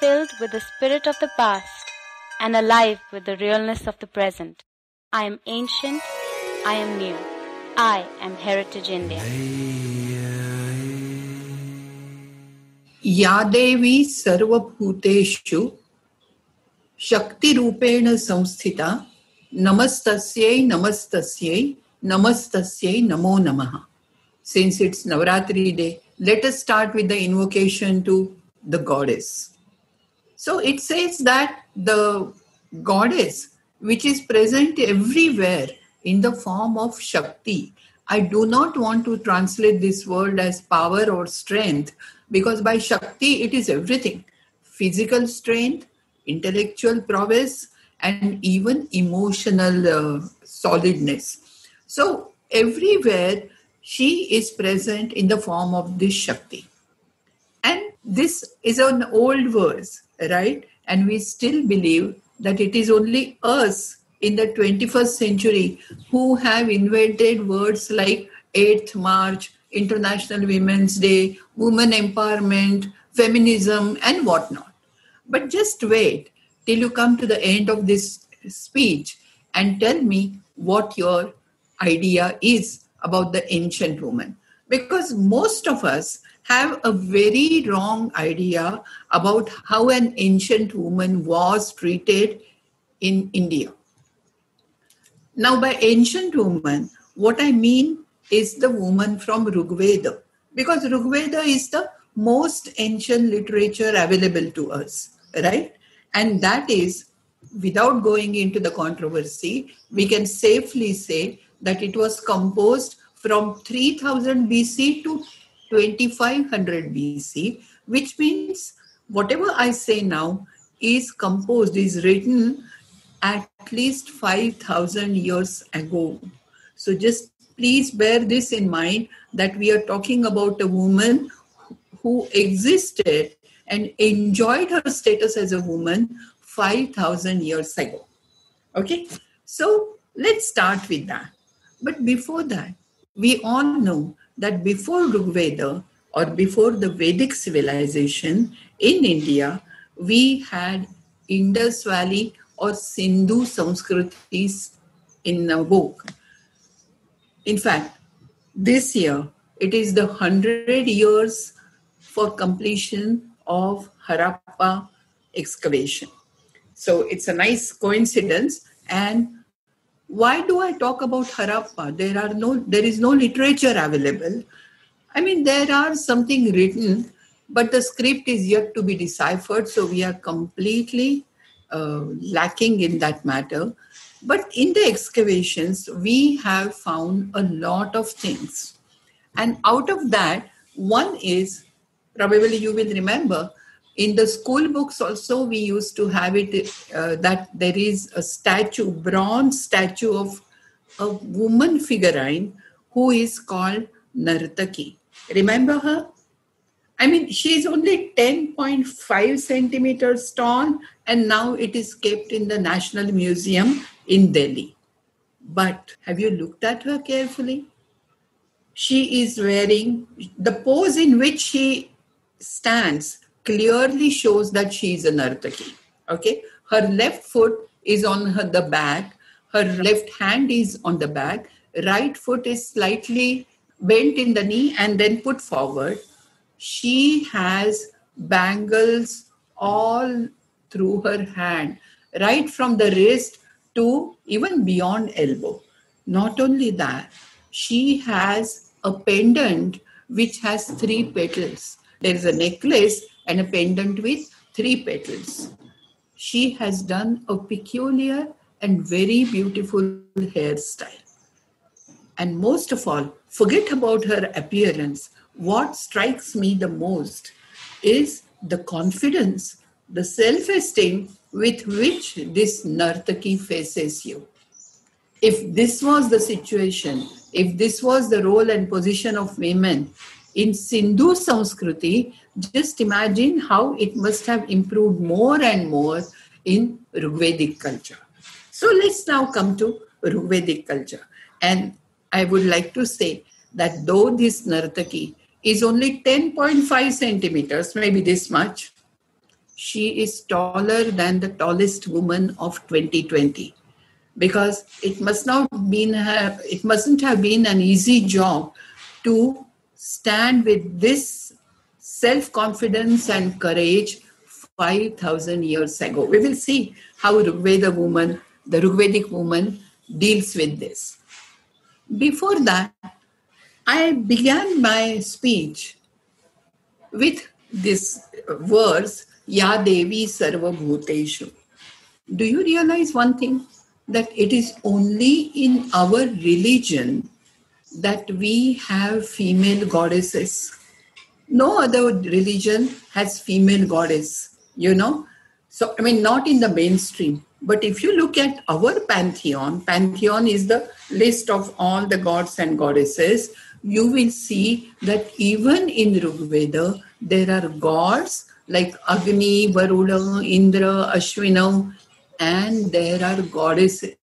filled with the spirit of the past and alive with the realness of the present. I am ancient, I am new. I am Heritage India. या देवी सर्वभूतेषु शक्तिरूपेण संस्थिता नमस्तस्यै नमस्तस्यै नमस्तस्यै namo namaha. Since it's Navratri day, let us start with the invocation to the goddess. So it says that the goddess, which is present everywhere in the form of Shakti, I do not want to translate this word as power or strength because by Shakti it is everything physical strength, intellectual prowess, and even emotional uh, solidness. So, everywhere she is present in the form of this Shakti. And this is an old verse, right? And we still believe that it is only us in the 21st century who have invented words like 8th March, International Women's Day, women empowerment, feminism, and whatnot. But just wait till you come to the end of this speech and tell me what your idea is about the ancient woman because most of us have a very wrong idea about how an ancient woman was treated in India. Now, by ancient woman, what I mean is the woman from Rigveda, because Rigveda is the most ancient literature available to us, right? And that is, without going into the controversy, we can safely say that it was composed from 3000 BC to 2500 BC, which means whatever I say now is composed, is written at least 5000 years ago. So just please bear this in mind that we are talking about a woman who existed and enjoyed her status as a woman 5000 years ago. Okay, so let's start with that. But before that, we all know that before Rigveda or before the Vedic civilization in India, we had Indus Valley or Sindhu Sanskritis in a book. In fact, this year it is the 100 years for completion of Harappa excavation. So it's a nice coincidence and why do I talk about Harappa? There are no, there is no literature available. I mean, there are something written, but the script is yet to be deciphered. So we are completely uh, lacking in that matter. But in the excavations, we have found a lot of things. And out of that, one is probably you will remember in the school books also we used to have it uh, that there is a statue bronze statue of a woman figurine who is called nartaki. Remember her? I mean she is only 10.5 centimeters tall and now it is kept in the national museum in delhi. But have you looked at her carefully? She is wearing the pose in which she stands clearly shows that she is a nartaki. Okay, her left foot is on her, the back, her left hand is on the back, right foot is slightly bent in the knee and then put forward. She has bangles all through her hand, right from the wrist to even beyond elbow. Not only that, she has a pendant which has three petals. There is a necklace and a pendant with three petals. She has done a peculiar and very beautiful hairstyle. And most of all, forget about her appearance. What strikes me the most is the confidence, the self esteem with which this Nartaki faces you. If this was the situation, if this was the role and position of women in Sindhu Sanskriti, just imagine how it must have improved more and more in Rigvedic culture. So let's now come to Rigvedic culture. And I would like to say that though this Nartaki is only 10.5 centimeters, maybe this much, she is taller than the tallest woman of 2020 because it must not been have, it mustn't have been an easy job to stand with this self confidence and courage 5000 years ago we will see how Rigveda woman the Rigvedic woman deals with this before that I began my speech with this verse Ya Devi Sarva Bhuteshu. Do you realize one thing? That it is only in our religion that we have female goddesses. No other religion has female goddess, you know. So, I mean, not in the mainstream. But if you look at our pantheon, pantheon is the list of all the gods and goddesses, you will see that even in Rigveda, there are gods like Agni, Varuna, Indra, Ashwina, and there are goddesses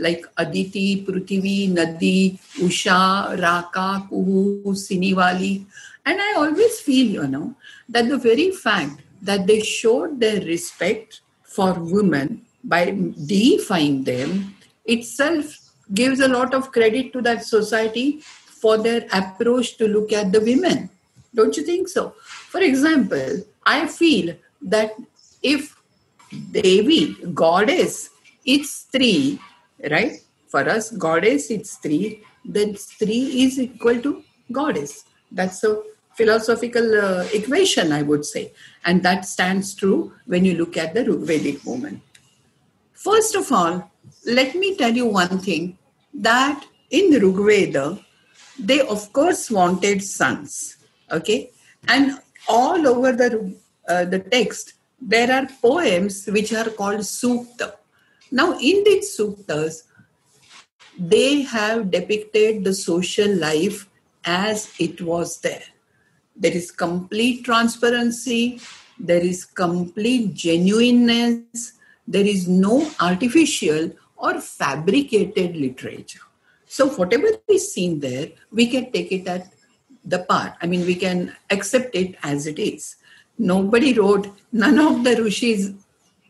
like Aditi, Prithvi, Nadi, Usha, Raka, Kuhu, Siniwali. And I always feel, you know, that the very fact that they showed their respect for women by deifying them itself gives a lot of credit to that society for their approach to look at the women. Don't you think so? For example, I feel that if Devi, goddess, it's three, right? For us, goddess, it's three, then three is equal to goddess. That's a philosophical uh, equation, I would say. And that stands true when you look at the Vedic woman. First of all, let me tell you one thing that in the they of course wanted sons. Okay, and all over the uh, the text there are poems which are called sukta. Now, in these suktas, they have depicted the social life as it was there. There is complete transparency, there is complete genuineness, there is no artificial or fabricated literature. So, whatever is seen there, we can take it at the part. I mean, we can accept it as it is. Nobody wrote, none of the rishis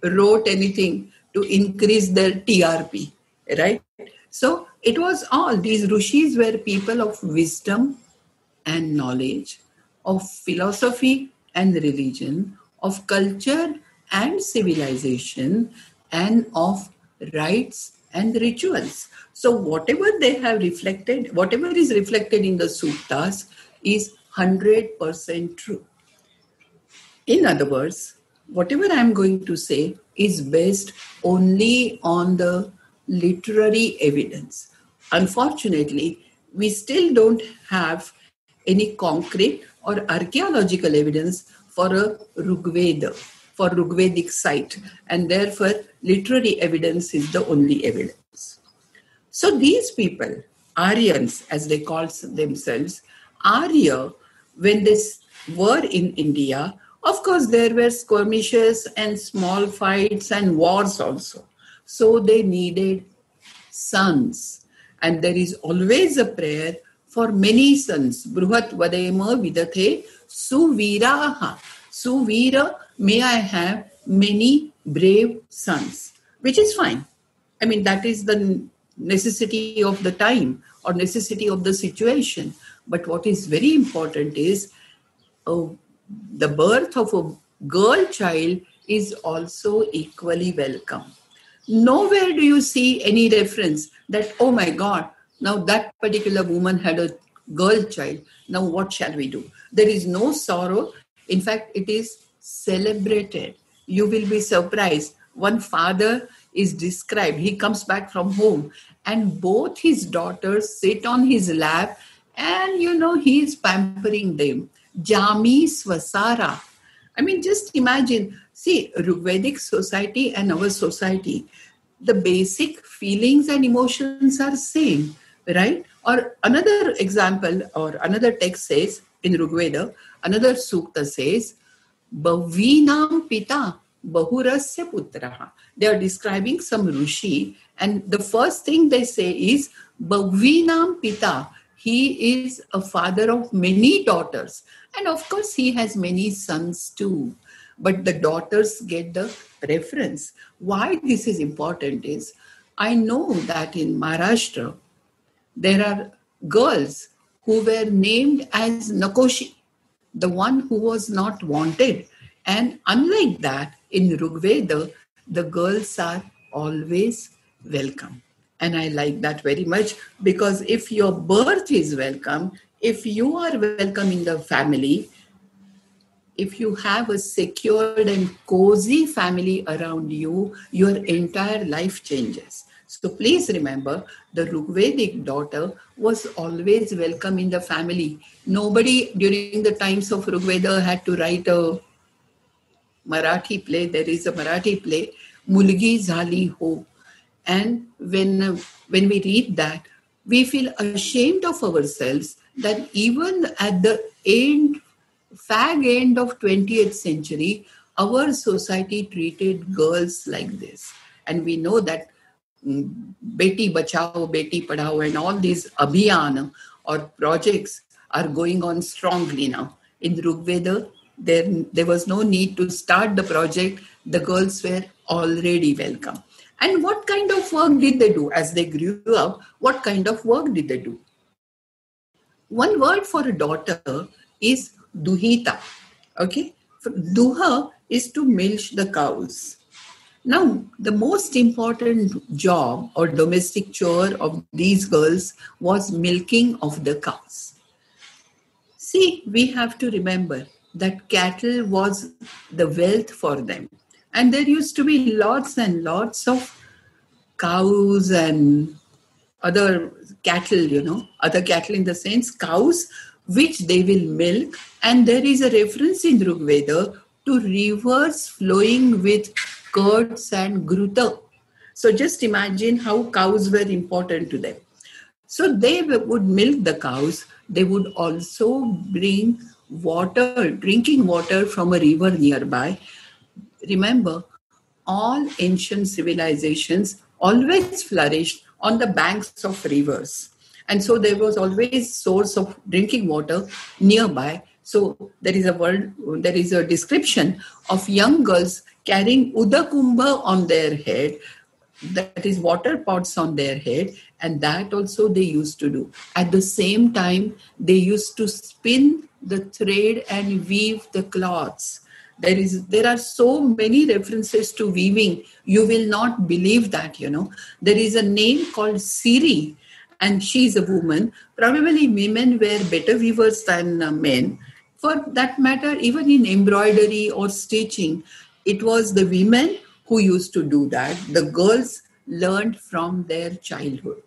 wrote anything to increase their TRP, right? So, it was all these rishis were people of wisdom and knowledge, of philosophy and religion, of culture and civilization, and of rites and rituals. So, whatever they have reflected, whatever is reflected in the suktas is 100% true. In other words, whatever I'm going to say is based only on the literary evidence. Unfortunately, we still don't have any concrete or archaeological evidence for a Rigveda, for Rigvedic site, and therefore literary evidence is the only evidence. So these people, Aryans as they call themselves, Arya, when they were in India, of course, there were skirmishes and small fights and wars also. So they needed sons. And there is always a prayer for many sons. Bruhat Vadema Vidathe Suviraha. Suvira, may I have many brave sons, which is fine. I mean, that is the necessity of the time or necessity of the situation. But what is very important is oh, the birth of a girl child is also equally welcome. Nowhere do you see any reference that, oh my God, now that particular woman had a girl child. Now what shall we do? There is no sorrow. In fact, it is celebrated. You will be surprised. One father is described. He comes back from home, and both his daughters sit on his lap, and you know, he is pampering them. Jami Swasara. I mean, just imagine, see, Rigvedic society and our society, the basic feelings and emotions are same, right? Or another example or another text says in Rigveda, another sukta says, Bhavinam Pita Bahurasya Putraha. They are describing some Rishi, and the first thing they say is Bhavinam Pita he is a father of many daughters. And of course, he has many sons too. But the daughters get the preference. Why this is important is I know that in Maharashtra, there are girls who were named as Nakoshi, the one who was not wanted. And unlike that, in Rigveda, the girls are always welcome. And I like that very much because if your birth is welcome, if you are welcome in the family, if you have a secured and cozy family around you, your entire life changes. So please remember, the Rigvedic daughter was always welcome in the family. Nobody during the times of Rigveda had to write a Marathi play. There is a Marathi play, Mulgi Zali Ho. And when, when we read that, we feel ashamed of ourselves that even at the end, fag end of 20th century, our society treated girls like this. And we know that mm, Beti Bachao, Beti Padhao, and all these abhiyan or projects are going on strongly now. In Rigveda, there, there was no need to start the project. The girls were already welcome. And what kind of work did they do as they grew up? What kind of work did they do? One word for a daughter is duhita. Okay, duha is to milk the cows. Now, the most important job or domestic chore of these girls was milking of the cows. See, we have to remember that cattle was the wealth for them. And there used to be lots and lots of cows and other cattle, you know, other cattle in the sense cows, which they will milk. And there is a reference in Rigveda to rivers flowing with curds and ghrita. So just imagine how cows were important to them. So they would milk the cows. They would also bring water, drinking water from a river nearby. Remember, all ancient civilizations always flourished on the banks of rivers. And so there was always source of drinking water nearby. So there is a word, there is a description of young girls carrying udakumbha on their head, that is water pots on their head, and that also they used to do. At the same time, they used to spin the thread and weave the cloths there is there are so many references to weaving. You will not believe that you know. There is a name called siri and she is a woman. Probably women were better weavers than uh, men. For that matter even in embroidery or stitching it was the women who used to do that. The girls learned from their childhood.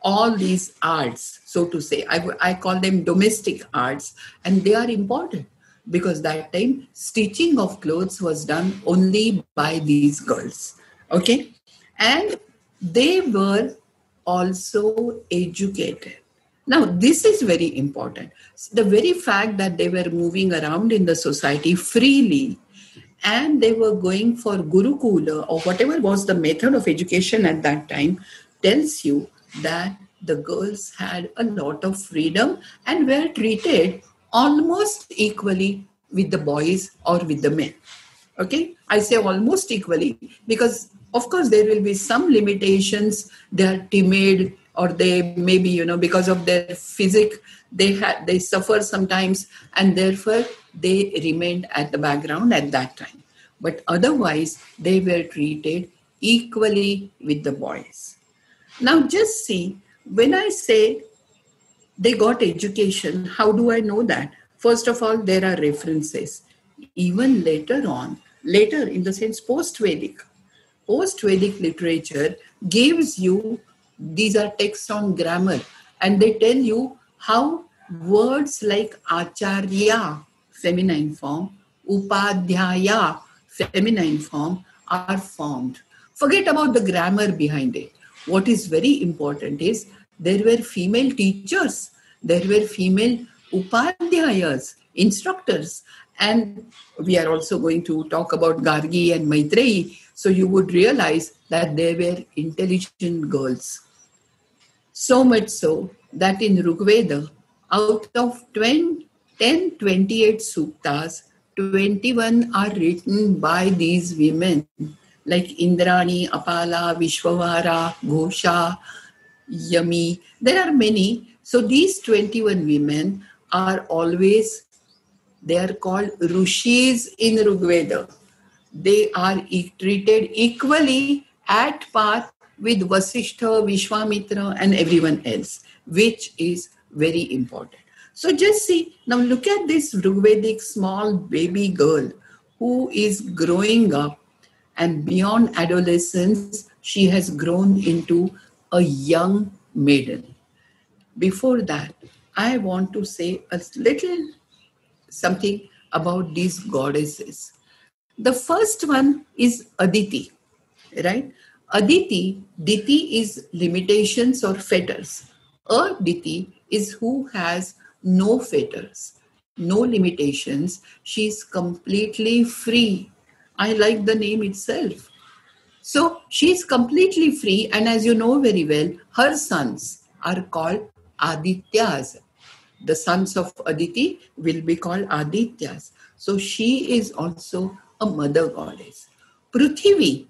All these arts so to say I, I call them domestic arts and they are important because that time stitching of clothes was done only by these girls okay? And they were also educated. Now this is very important. The very fact that they were moving around in the society freely and they were going for gurukula or whatever was the method of education at that time tells you that the girls had a lot of freedom and were treated almost equally with the boys or with the men. Okay, I say almost equally because, of course, there will be some limitations. They are timid, or they maybe you know because of their physique they had they suffer sometimes, and therefore they remained at the background at that time. But otherwise, they were treated equally with the boys. Now, just see when I say they got education, how do I know that? First of all, there are references. Even later on, later in the sense post Vedic, post Vedic literature gives you these are texts on grammar and they tell you how words like acharya, feminine form, upadhyaya, feminine form, are formed. Forget about the grammar behind it. What is very important is there were female teachers, there were female upadhyayas, instructors. And we are also going to talk about Gargi and Maitreyi. So you would realize that they were intelligent girls. So much so that in Rigveda, out of 20, 10, 28 suktas, 21 are written by these women like Indrani, Apala, Vishwavara, Ghosha, Yami. There are many. So these 21 women are always, they are called Rishis in Rigveda. They are treated equally at par with Vasishtha, Vishwamitra, and everyone else, which is very important. So just see, now look at this Rigvedic small baby girl who is growing up and beyond adolescence, she has grown into a young maiden. Before that, I want to say a little something about these goddesses. The first one is Aditi, right? Aditi, Diti is limitations or fetters. Aditi is who has no fetters, no limitations. She is completely free. I like the name itself. So she is completely free, and as you know very well, her sons are called Adityas. The sons of Aditi will be called Adityas. So she is also a mother goddess. Prithvi,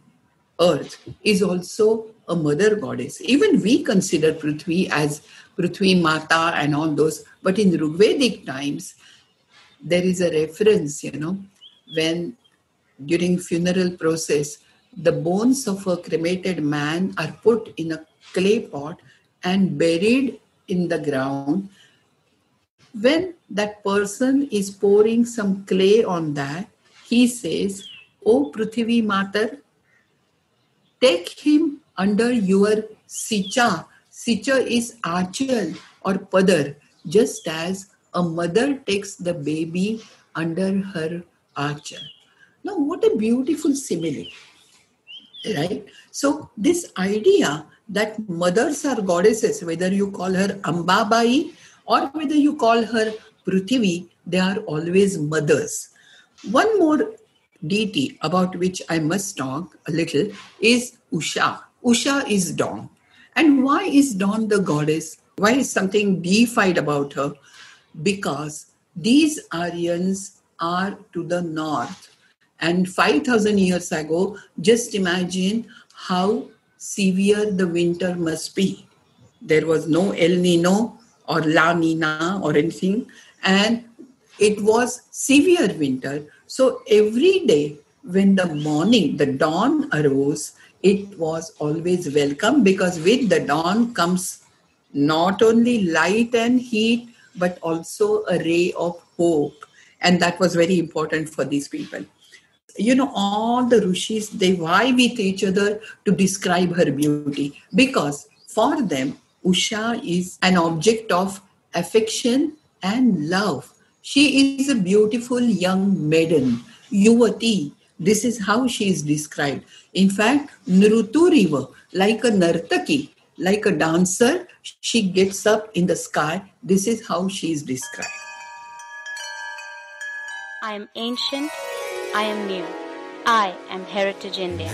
earth, is also a mother goddess. Even we consider Prithvi as Prithvi Mata and all those, but in Rigvedic times, there is a reference, you know, when during funeral process, the bones of a cremated man are put in a clay pot and buried in the ground. When that person is pouring some clay on that, he says, O Prithvi Matar, take him under your sicha. Sicha is achal or padar, just as a mother takes the baby under her achal. Now, what a beautiful simile, right? So, this idea that mothers are goddesses, whether you call her Ambabai or whether you call her Prithvi, they are always mothers. One more deity about which I must talk a little is Usha. Usha is dawn. And why is dawn the goddess? Why is something deified about her? Because these Aryans are to the north. And 5,000 years ago, just imagine how severe the winter must be. There was no El Nino or La Nina or anything, and it was severe winter. So every day when the morning, the dawn arose, it was always welcome because with the dawn comes not only light and heat, but also a ray of hope. And that was very important for these people. You know, all the rishis, they vie with each other to describe her beauty because for them, Usha is an object of affection and love. She is a beautiful young maiden, Yuvati. This is how she is described. In fact, Nruturiva, like a Nartaki, like a dancer, she gets up in the sky. This is how she is described. I am ancient, I am new. I am Heritage India.